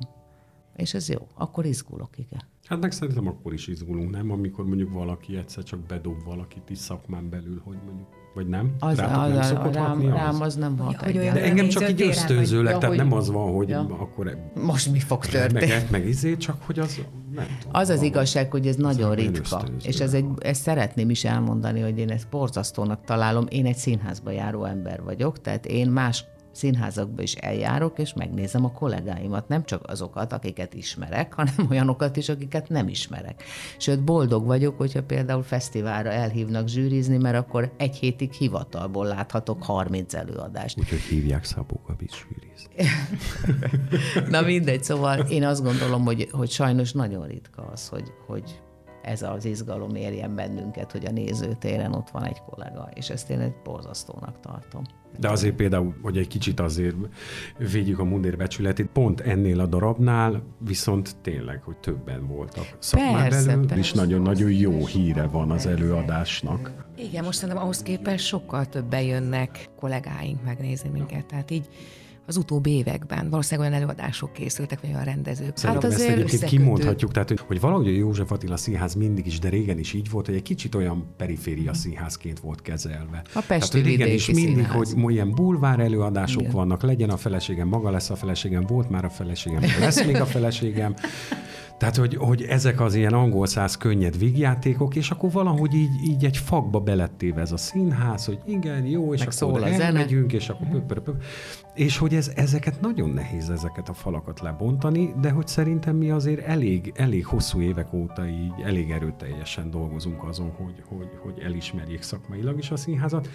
És ez jó, akkor izgulok, igen. Hát meg szerintem akkor is izgulunk, nem? Amikor mondjuk valaki egyszer csak bedob valakit is szakmán belül, hogy mondjuk, vagy nem? Az, Rátok az, nem az, szokott rám, hatni rám az? az nem hat. Hogy De engem csak így ösztönzőleg, ja, tehát hogy... nem az van, hogy ja. akkor... E- Most mi fog történni? Meg, meg izé, csak hogy az nem tudom, Az az igazság, hogy ez nagyon ritka. És ez egy, ezt szeretném is elmondani, hogy én ezt borzasztónak találom. Én egy színházba járó ember vagyok, tehát én más színházakba is eljárok, és megnézem a kollégáimat, nem csak azokat, akiket ismerek, hanem olyanokat is, akiket nem ismerek. Sőt, boldog vagyok, hogyha például fesztiválra elhívnak zsűrizni, mert akkor egy hétig hivatalból láthatok 30 előadást. Úgyhohogy hívják Szabó Gabi zsűrizni. Na mindegy, szóval én azt gondolom, hogy, hogy sajnos nagyon ritka az, hogy, hogy ez az izgalom érjen bennünket, hogy a nézőtéren ott van egy kollega, és ezt én egy borzasztónak tartom. De azért például, hogy egy kicsit azért védjük a mundér becsületét, pont ennél a darabnál viszont tényleg, hogy többen voltak szakmán persze, belül, persze. és nagyon-nagyon jó híre van az előadásnak. Igen, most szerintem ahhoz képest sokkal többen jönnek kollégáink megnézni minket, tehát így az utóbbi években. Valószínűleg olyan előadások készültek, vagy olyan rendezők. Szerintem hát azért ezt egyébként kimondhatjuk, tehát hogy, hogy valahogy a József Attila színház mindig is, de régen is így volt, hogy egy kicsit olyan periféria színházként volt kezelve. A Pesti tehát, régen is mindig, színház. hogy ilyen bulvár előadások Igen. vannak, legyen a feleségem, maga lesz a feleségem, volt már a feleségem, lesz még a feleségem. Tehát, hogy, hogy ezek az ilyen angol száz könnyed vígjátékok, és akkor valahogy így, így egy fakba belettéve ez a színház, hogy igen, jó, és Meg akkor szól a elmegyünk, és akkor pöp, pöp, pöp. És hogy ez, ezeket nagyon nehéz ezeket a falakat lebontani, de hogy szerintem mi azért elég, elég hosszú évek óta így elég erőteljesen dolgozunk azon, hogy, hogy, hogy elismerjék szakmailag is a színházat.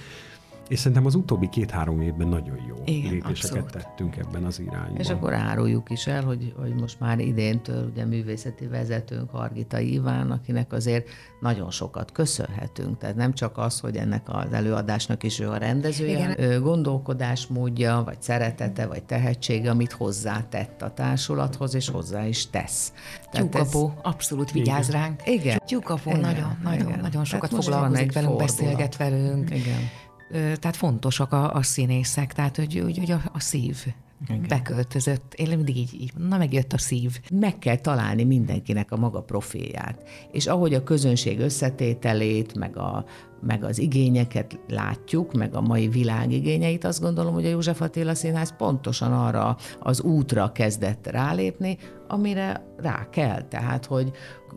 És szerintem az utóbbi két-három évben nagyon jó Igen, lépéseket abszolút. tettünk ebben az irányban. És akkor áruljuk is el, hogy, hogy most már idéntől ugye művészeti vezetőnk Hargita Iván, akinek azért nagyon sokat köszönhetünk. Tehát nem csak az, hogy ennek az előadásnak is ő a rendezője, Igen. gondolkodásmódja, vagy szeretete, vagy tehetsége, amit hozzátett a társulathoz, és hozzá is tesz. Tyúkapó, ez... abszolút vigyáz Igen. ránk. Igen. Tyúkapó nagyon, nagyon, nagyon sokat foglalkozik velünk, beszélget velünk. Igen tehát fontosak a, a színészek, tehát hogy, hogy, hogy a, a szív igen. beköltözött. Én mindig így, így, na megjött a szív. Meg kell találni mindenkinek a maga profilját. És ahogy a közönség összetételét, meg, a, meg az igényeket látjuk, meg a mai világ igényeit, azt gondolom, hogy a József Attila Színház pontosan arra az útra kezdett rálépni, amire rá kell. Tehát, hogy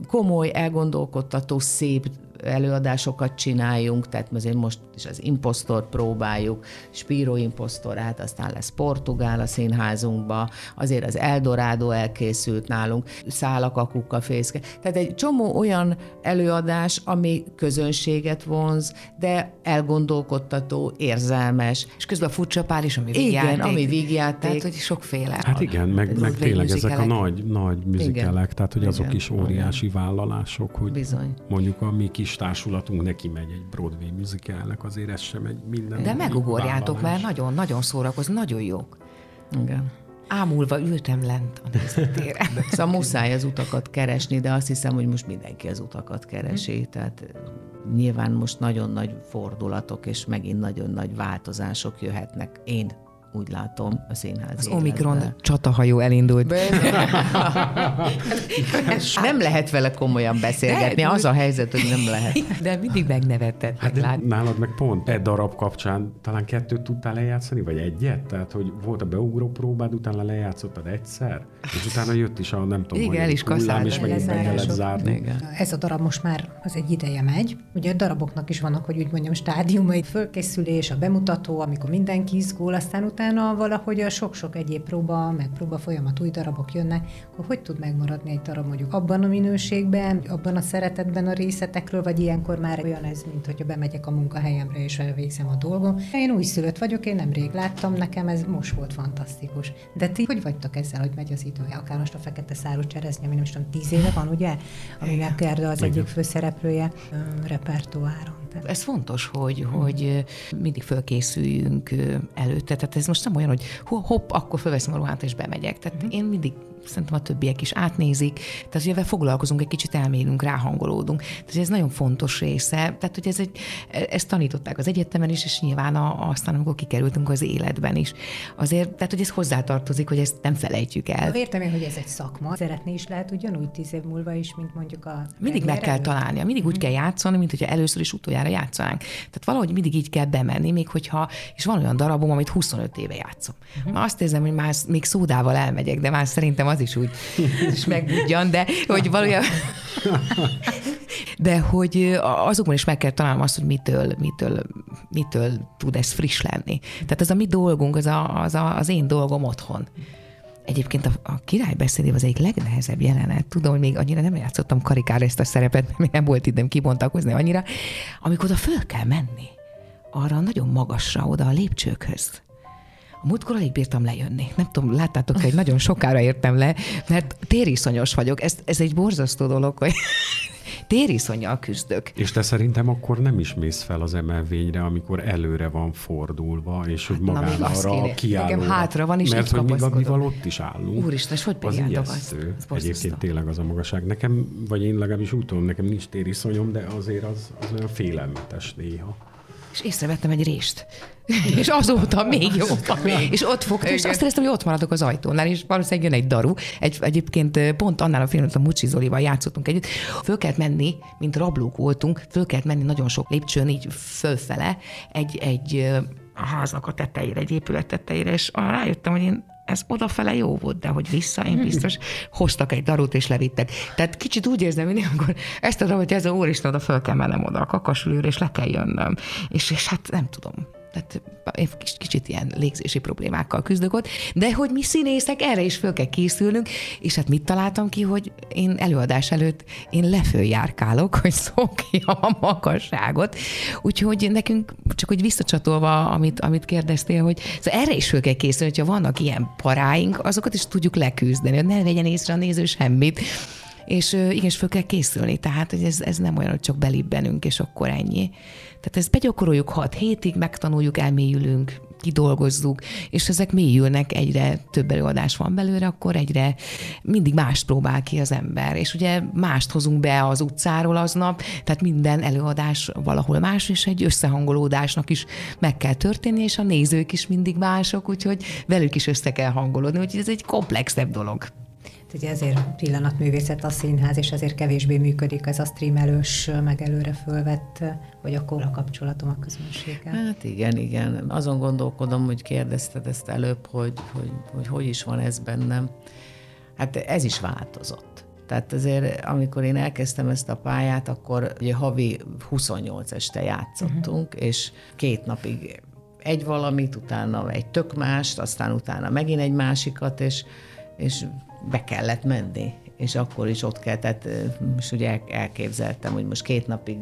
komoly, elgondolkodtató, szép előadásokat csináljunk, tehát azért most is az imposztort próbáljuk, Spiro imposztorát, aztán lesz Portugál a színházunkba, azért az Eldorado elkészült nálunk, Szálak a kukka fészke. Tehát egy csomó olyan előadás, ami közönséget vonz, de elgondolkodtató, érzelmes. És közben a furcsa pár is, ami vígjáték. Igen, ami vígjáték. Tehát, hogy sokféle. Hát igen, meg, meg tényleg ezek a nagy, nagy műzikelek, tehát hogy azok igen, is óriási igen. vállalások, hogy Bizony. mondjuk a mi kis társulatunk neki megy egy Broadway musicalnek, azért ez sem egy minden. De megugorjátok, mert nagyon-nagyon szórakoz, nagyon jók. Igen. Ámulva ültem lent a nézőtéren. szóval muszáj az utakat keresni, de azt hiszem, hogy most mindenki az utakat keresi, hm. tehát nyilván most nagyon nagy fordulatok és megint nagyon nagy változások jöhetnek. Én úgy látom a színház Az életben. Omikron csatahajó elindult. Nem lehet vele komolyan beszélgetni, De- az a helyzet, hogy nem lehet. De mindig megnevetted, Hát meg de nálad meg pont egy darab kapcsán talán kettőt tudtál lejátszani, vagy egyet? Tehát, hogy volt a beugró próbád, utána lejátszottad egyszer, és utána jött is a nem tudom, Igen, el is hullám, és megint be kellett zárni. Igen. Ez a darab most már az egy ideje megy. Ugye a daraboknak is vannak, hogy úgy mondjam, stádiumai, fölkészülés, a bemutató, amikor mindenki izgul, aztán utána valahogy a sok-sok egyéb próba, meg próba folyamat, új darabok jönnek, akkor hogy tud megmaradni egy darab mondjuk abban a minőségben, abban a szeretetben a részletekről, vagy ilyenkor már olyan ez, mint hogyha bemegyek a munkahelyemre és elvégzem a dolgom. Én újszülött vagyok, én nemrég láttam, nekem ez most volt fantasztikus. De ti hogy vagytok ezzel, hogy megy az idő? Akár most a fekete szárú csereznye, ami nem is tudom, tíz éve van, ugye? Aminek Gerda az egyik főszereplője repertoáron. Ez fontos, hogy, hogy mindig fölkészüljünk előtte. Tehát ez most nem olyan, hogy hopp, akkor fölveszem a ruhát és bemegyek. Tehát én mindig szerintem a többiek is átnézik, tehát hogy foglalkozunk, egy kicsit elmélünk, ráhangolódunk. Tehát ez nagyon fontos része. Tehát, hogy ez egy, ezt tanították az egyetemen is, és nyilván a, aztán, amikor kikerültünk az életben is. Azért, tehát, hogy ez hozzátartozik, hogy ezt nem felejtjük el. Értem én, hogy ez egy szakma. Szeretni is lehet ugyanúgy tíz év múlva is, mint mondjuk a... Mindig meg kell találnia, mindig úgy kell játszani, mint hogyha először is utoljára játszanánk. Tehát valahogy mindig így kell bemenni, még hogyha, és van olyan darabom, amit 25 éve játszom. Uh-huh. Azt érzem, hogy már még szódával elmegyek, de már szerintem az is úgy is megbudjan, de hogy valójában... De hogy azokban is meg kell találnom azt, hogy mitől, mitől, mitől tud ez friss lenni. Tehát ez a mi dolgunk, az, a, az, a, az én dolgom otthon. Egyébként a, a király beszédében az egyik legnehezebb jelenet. Tudom, hogy még annyira nem játszottam karikára ezt a szerepet, mert még nem volt időm kibontakozni annyira. Amikor oda föl kell menni, arra nagyon magasra, oda a lépcsőkhöz. A múltkor alig bírtam lejönni. Nem tudom, láttátok, hogy nagyon sokára értem le, mert tériszonyos vagyok. Ez, ez egy borzasztó dolog, hogy tériszonyjal küzdök. És te szerintem akkor nem is mész fel az emelvényre, amikor előre van fordulva, és hogy na, még magára azt a kéne. Nekem hátra van, és Mert hogy még amivel ott is állunk. Úristen, és hogy azt? ijesztő. Ez. Egyébként tényleg az a magasság. Nekem, vagy én legalábbis úgy tudom, nekem nincs tériszonyom, de azért az, az olyan félelmetes néha. És észrevettem egy rést. és azóta még jobban. és ott fogtam, és azt éreztem, hogy ott maradok az ajtónál, és valószínűleg jön egy daru. Egy, egyébként pont annál a filmet a Mucsi Zolival játszottunk együtt. Föl kellett menni, mint rablók voltunk, föl kellett menni nagyon sok lépcsőn, így fölfele, egy, egy a háznak a tetejére, egy épület tetejére, és rájöttem, hogy én ez odafele jó volt, de hogy vissza, én biztos hoztak egy darut és levittek. Tehát kicsit úgy érzem, hogy amikor ezt a darut, hogy ez a úristen, oda föl kell mennem oda a kakasülőre, és le kell jönnöm. És, és hát nem tudom. Tehát én kicsit ilyen légzési problémákkal küzdök ott, de hogy mi színészek, erre is föl kell készülnünk, és hát mit találtam ki, hogy én előadás előtt én lefőjárkálok, hogy szokjam a magasságot, úgyhogy nekünk, csak hogy visszacsatolva, amit, amit kérdeztél, hogy szóval erre is föl kell készülni, hogyha vannak ilyen paráink, azokat is tudjuk leküzdeni, hogy ne vegyen észre a néző semmit, és igenis föl kell készülni, tehát hogy ez, ez nem olyan, hogy csak belibbenünk, és akkor ennyi. Tehát ezt begyakoroljuk hat hétig, megtanuljuk, elmélyülünk, kidolgozzuk, és ezek mélyülnek, egyre több előadás van belőle, akkor egyre mindig mást próbál ki az ember. És ugye mást hozunk be az utcáról aznap, tehát minden előadás valahol más, és egy összehangolódásnak is meg kell történni, és a nézők is mindig mások, úgyhogy velük is össze kell hangolódni, úgyhogy ez egy komplexebb dolog. Ugye ezért pillanatművészet a színház, és ezért kevésbé működik ez a streamelős, meg előre fölvett, vagy akkor a kapcsolatom a közönséggel. Hát igen, igen. Azon gondolkodom, hogy kérdezted ezt előbb, hogy hogy, hogy, hogy is van ez bennem. Hát ez is változott. Tehát azért, amikor én elkezdtem ezt a pályát, akkor ugye havi 28 este játszottunk, uh-huh. és két napig egy valamit, utána egy tök mást, aztán utána megint egy másikat, és, és be kellett menni és akkor is ott kell, tehát most ugye el- elképzeltem, hogy most két napig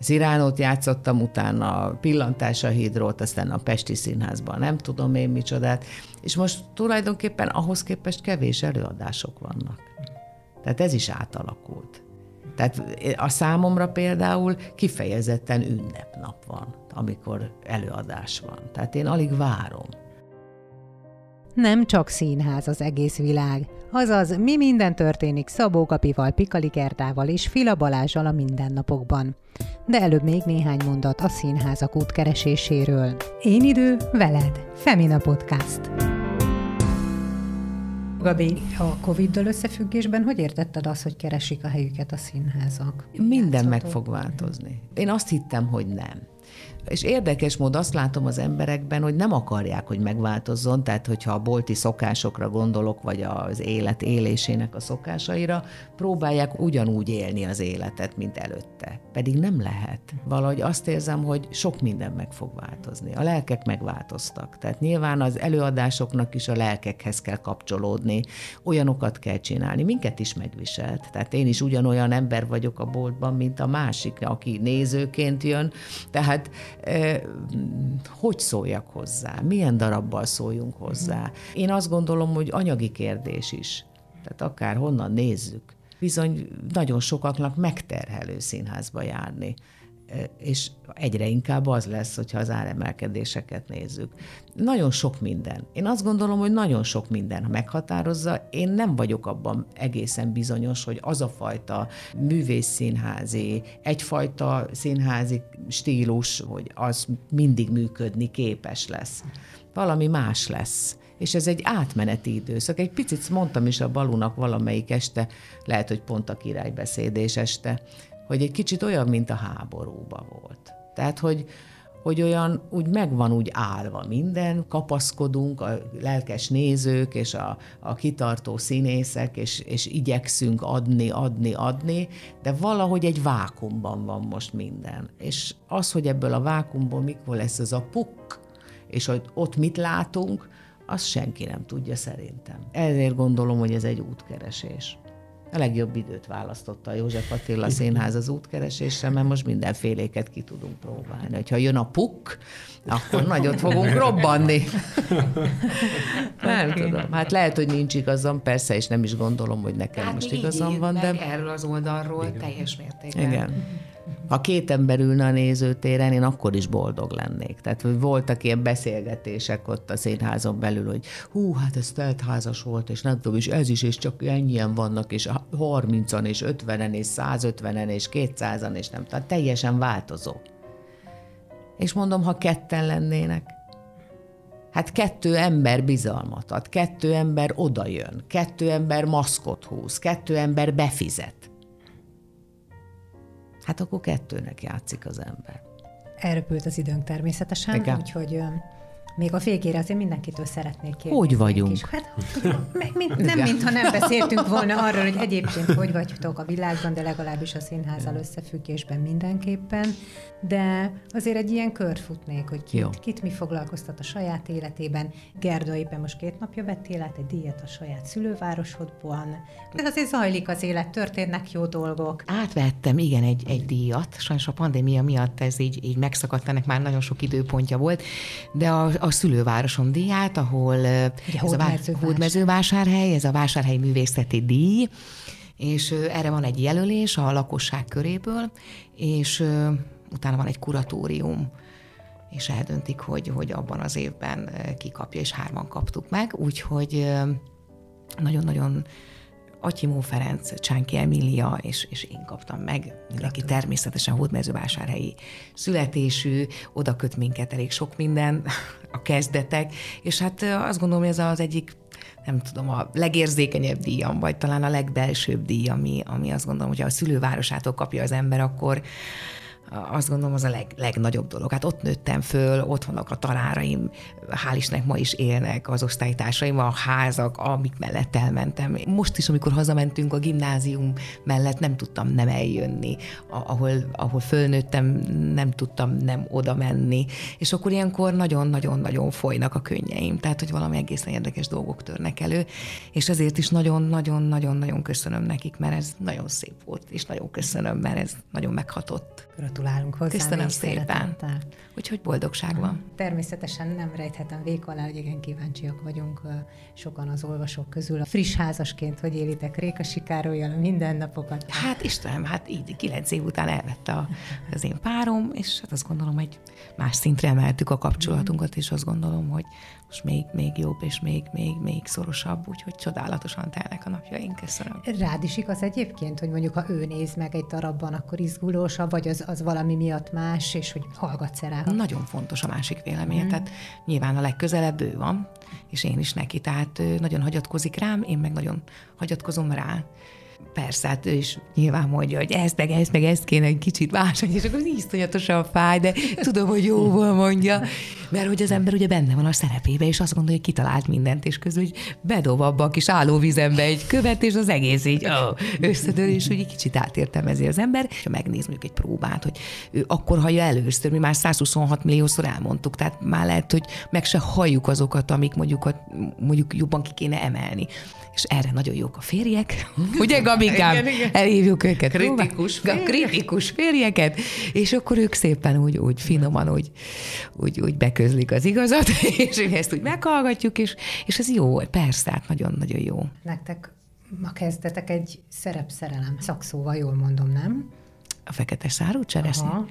Ziránót játszottam, utána Pillantás a hídról, aztán a Pesti Színházban nem tudom én micsodát, és most tulajdonképpen ahhoz képest kevés előadások vannak. Tehát ez is átalakult. Tehát a számomra például kifejezetten ünnepnap van, amikor előadás van. Tehát én alig várom. Nem csak színház az egész világ. Azaz, mi minden történik Szabó Kapival, Pikali Gertával és Fila Balázsal a mindennapokban. de előbb még néhány mondat a színházak útkereséséről. Én idő, veled, Femina Podcast. Gabi, a Covid-dal összefüggésben hogy értetted azt, hogy keresik a helyüket a színházak? Minden Játszhatók? meg fog változni. Én azt hittem, hogy nem. És érdekes mód azt látom az emberekben, hogy nem akarják, hogy megváltozzon, tehát hogyha a bolti szokásokra gondolok, vagy az élet élésének a szokásaira, próbálják ugyanúgy élni az életet, mint előtte. Pedig nem lehet. Valahogy azt érzem, hogy sok minden meg fog változni. A lelkek megváltoztak. Tehát nyilván az előadásoknak is a lelkekhez kell kapcsolódni, olyanokat kell csinálni. Minket is megviselt. Tehát én is ugyanolyan ember vagyok a boltban, mint a másik, aki nézőként jön. Tehát eh, hogy szóljak hozzá? Milyen darabbal szóljunk hozzá? Én azt gondolom, hogy anyagi kérdés is. Tehát akár honnan nézzük. Bizony nagyon sokaknak megterhelő színházba járni és egyre inkább az lesz, hogyha az áremelkedéseket nézzük. Nagyon sok minden. Én azt gondolom, hogy nagyon sok minden meghatározza. Én nem vagyok abban egészen bizonyos, hogy az a fajta művészszínházi, egyfajta színházi stílus, hogy az mindig működni képes lesz. Valami más lesz és ez egy átmeneti időszak. Egy picit mondtam is a Balunak valamelyik este, lehet, hogy pont a királybeszédés este, hogy egy kicsit olyan, mint a háborúba volt. Tehát, hogy, hogy olyan úgy megvan úgy állva minden, kapaszkodunk, a lelkes nézők és a, a kitartó színészek, és, és igyekszünk adni, adni, adni, de valahogy egy vákumban van most minden. És az, hogy ebből a vákumból mikor lesz ez a puk, és hogy ott mit látunk, azt senki nem tudja szerintem. Ezért gondolom, hogy ez egy útkeresés. A legjobb időt választotta a József Attila Színház az útkeresésre, mert most mindenféléket ki tudunk próbálni. Hogyha jön a puk, akkor nagyot fogunk robbanni. nem tudom. Hát lehet, hogy nincs igazam, persze, és nem is gondolom, hogy nekem Hát most így igazam van, de... erről az oldalról Igen. teljes mértékben. Igen. Ha két ember ülne a nézőtéren, én akkor is boldog lennék. Tehát, voltak ilyen beszélgetések ott a színházon belül, hogy hú, hát ez teltházas volt, és nem tudom, és ez is, és csak ennyien vannak, és 30-an, és 50-en, és 150-en, és 200-an, és nem tehát teljesen változó. És mondom, ha ketten lennének, Hát kettő ember bizalmat ad, kettő ember odajön, kettő ember maszkot húz, kettő ember befizet. Hát akkor kettőnek játszik az ember. Elröpült az időnk természetesen, Igen. úgyhogy még a végére azért mindenkitől szeretnék kérni. Hogy vagyunk? Is. Hát, mint, nem mintha nem beszéltünk volna arról, hogy egyébként hogy vagytok a világban, de legalábbis a színházzal összefüggésben mindenképpen. De azért egy ilyen kört futnék, hogy Jó. kit, kit mi foglalkoztat a saját életében. Gerda éppen most két napja vettél át egy díjat a saját szülővárosodban. De azért zajlik az élet, történnek jó dolgok. Átvettem, igen, egy, egy díjat. Sajnos a pandémia miatt ez így, így megszakadt, ennek már nagyon sok időpontja volt, de a, a szülővárosom díját, ahol ez a vá- Hódmezővásár. Hódmezővásárhely, ez a vásárhelyi művészeti díj, és erre van egy jelölés a lakosság köréből, és utána van egy kuratórium, és eldöntik, hogy, hogy abban az évben ö, ki kapja, és hárman kaptuk meg, úgyhogy nagyon-nagyon Atyimó Ferenc, Csánki Emília, és, és én kaptam meg. Mindenki természetesen hódmezővásárhelyi születésű, oda köt minket elég sok minden, a kezdetek, és hát azt gondolom, hogy ez az egyik nem tudom, a legérzékenyebb díjam, vagy talán a legbelsőbb díj, ami, ami azt gondolom, hogy ha a szülővárosától kapja az ember, akkor azt gondolom, az a leg, legnagyobb dolog. Hát ott nőttem föl, ott vannak a tanáraim, hál' Istennek ma is élnek az osztálytársaim, a házak, amik mellett elmentem. Most is, amikor hazamentünk a gimnázium mellett, nem tudtam nem eljönni. Ahol, ahol fölnőttem, nem tudtam nem oda menni. És akkor ilyenkor nagyon-nagyon-nagyon folynak a könnyeim. Tehát, hogy valami egészen érdekes dolgok törnek elő. És ezért is nagyon-nagyon-nagyon-nagyon köszönöm nekik, mert ez nagyon szép volt. És nagyon köszönöm, mert ez nagyon meghatott. Gratulálunk hozzá. Köszönöm szépen. Úgyhogy boldogság van. Természetesen nem rejthetem vék alá, hogy igen kíváncsiak vagyunk sokan az olvasók közül. A friss házasként, hogy élitek Réka Sikárolyjal a mindennapokat. Hát Istenem, hát így kilenc év után elvette a, az én párom, és hát azt gondolom, hogy más szintre emeltük a kapcsolatunkat, és azt gondolom, hogy most még, még jobb, és még, még, még szorosabb, úgyhogy csodálatosan telnek a napjaink. Köszönöm. Rád is igaz egyébként, hogy mondjuk ha ő néz meg egy darabban, akkor izgulósabb, vagy az, az valami miatt más, és hogy hallgatsz rá. Nagyon fontos a másik vélemény. Mm. Tehát nyilván a legközelebb ő van, és én is neki, tehát nagyon hagyatkozik rám, én meg nagyon hagyatkozom rá. Persze, hát ő is nyilván mondja, hogy ezt, meg ezt, meg ezt kéne egy kicsit máshogy, és akkor iszonyatosan fáj, de tudom, hogy jóval mondja, mert hogy az ember ugye benne van a szerepébe, és azt gondolja, hogy kitalált mindent, és közül hogy bedob abba a kis állóvizembe egy követ, és az egész így oh, összedől, és hogy egy kicsit átértelmezi az ember, és megnéz mondjuk egy próbát, hogy ő akkor hallja először, mi már 126 milliószor elmondtuk, tehát már lehet, hogy meg se halljuk azokat, amik mondjuk, mondjuk jobban ki kéne emelni. És erre nagyon jók a férjek, ugye Gabikám? Elhívjuk őket. Kritikus férjek. Kritikus férjeket, és akkor ők szépen úgy, úgy finoman, úgy, úgy, úgy beközlik az igazat, és ezt úgy meghallgatjuk, és, és ez jó, persze, hát nagyon-nagyon jó. Nektek ma kezdetek egy szerepszerelem szakszóval, jól mondom, nem? A fekete szárú cseresznye?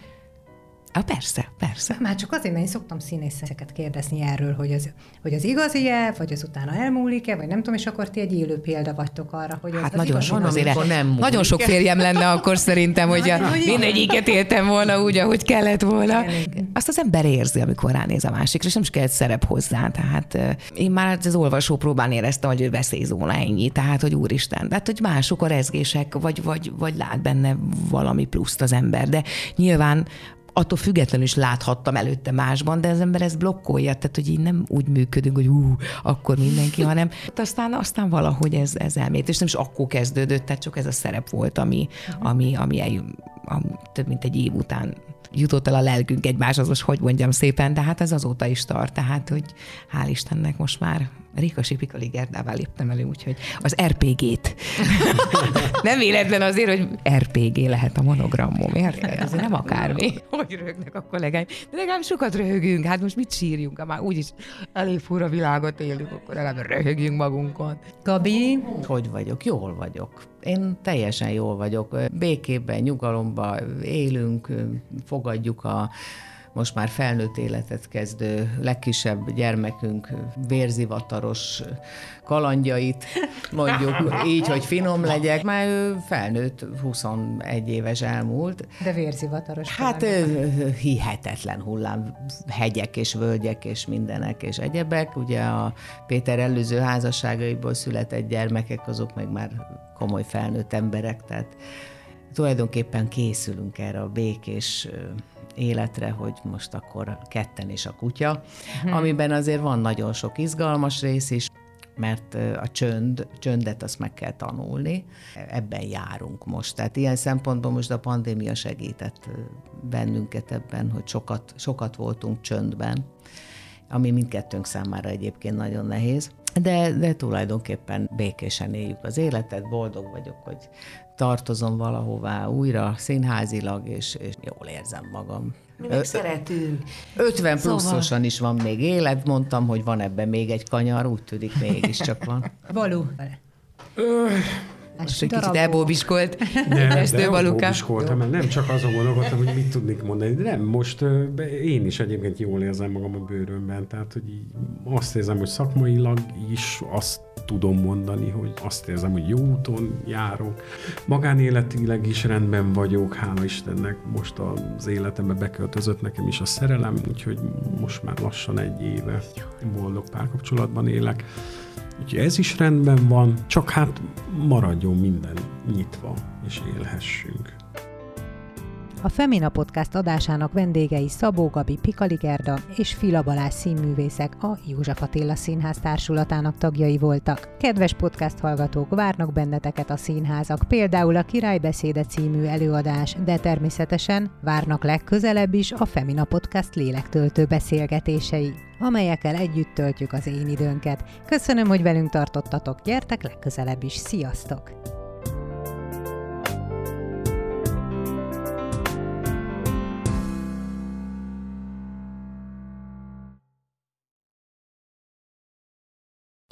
Ah, persze, persze. Már csak azért, mert én szoktam színészeket kérdezni erről, hogy az, hogy az igazi-e, vagy az utána elmúlik-e, vagy nem tudom, és akkor ti egy élő példa vagytok arra, hogy az, hát az nagyon sok azért, nem múlik. nagyon sok férjem lenne akkor szerintem, hogy a, mindegyiket éltem volna úgy, ahogy kellett volna. Azt az ember érzi, amikor ránéz a másikra, és nem is kellett szerep hozzá. Tehát én már az olvasó próbán éreztem, hogy ő veszélyzóna ennyi, tehát hogy úristen, tehát hogy mások a rezgések, vagy, vagy, vagy lát benne valami pluszt az ember, de nyilván attól függetlenül is láthattam előtte másban, de az ember ezt blokkolja, tehát hogy így nem úgy működünk, hogy ú, akkor mindenki, hanem aztán, aztán valahogy ez, ez elmét, és nem is akkor kezdődött, tehát csak ez a szerep volt, ami, ami, ami el, a, több mint egy év után jutott el a lelkünk egymáshoz, most hogy mondjam szépen, de hát ez azóta is tart, tehát hogy hál' Istennek most már Rékasi Pikali Gerdává léptem elő, úgyhogy az RPG-t. nem véletlen azért, hogy RPG lehet a monogramom, érted? Ez nem akármi. Hogy röhögnek a kollégáim. De legalább sokat röhögünk, hát most mit sírjunk, ha már úgyis elég fura világot élünk, akkor legalább röhögjünk magunkon. Gabi? Hogy vagyok? Jól vagyok. Én teljesen jól vagyok. Békében, nyugalomban élünk, fogadjuk a most már felnőtt életet kezdő legkisebb gyermekünk vérzivataros kalandjait, mondjuk így, hogy finom legyek. Már ő felnőtt, 21 éves elmúlt. De vérzivataros. Hát hihetetlen hullám, hegyek és völgyek és mindenek és egyebek. Ugye a Péter előző házasságaiból született gyermekek, azok meg már komoly felnőtt emberek, tehát tulajdonképpen készülünk erre a békés életre, hogy most akkor ketten és a kutya, hmm. amiben azért van nagyon sok izgalmas rész is, mert a csönd, csöndet azt meg kell tanulni, ebben járunk most. Tehát ilyen szempontból most a pandémia segített bennünket ebben, hogy sokat, sokat voltunk csöndben, ami mindkettőnk számára egyébként nagyon nehéz. De, de tulajdonképpen békésen éljük az életet, boldog vagyok, hogy tartozom valahová újra színházilag, és, és jól érzem magam. Mi meg szeretünk. 50 szóval... pluszosan is van még élet, mondtam, hogy van ebben még egy kanyar, úgy tűnik mégiscsak van. Való. Most egy kicsit elbóbiskolt. Nem, de elbóbiskoltam, mert nem csak azon gondolkodtam, hogy mit tudnék mondani, de nem, most én is egyébként jól érzem magam a bőrömben, tehát hogy így azt érzem, hogy szakmailag is azt tudom mondani, hogy azt érzem, hogy jó úton járok. Magánéletileg is rendben vagyok, hála Istennek most az életembe beköltözött nekem is a szerelem, úgyhogy most már lassan egy éve boldog párkapcsolatban élek. Úgyhogy ez is rendben van, csak hát maradjon minden nyitva, és élhessünk. A Femina Podcast adásának vendégei Szabó Gabi Pikali Gerda és Fila Balázs színművészek a József Attila Színház társulatának tagjai voltak. Kedves podcast hallgatók, várnak benneteket a színházak, például a Királybeszéde című előadás, de természetesen várnak legközelebb is a Femina Podcast lélektöltő beszélgetései amelyekkel együtt töltjük az én időnket. Köszönöm, hogy velünk tartottatok, gyertek legközelebb is, sziasztok!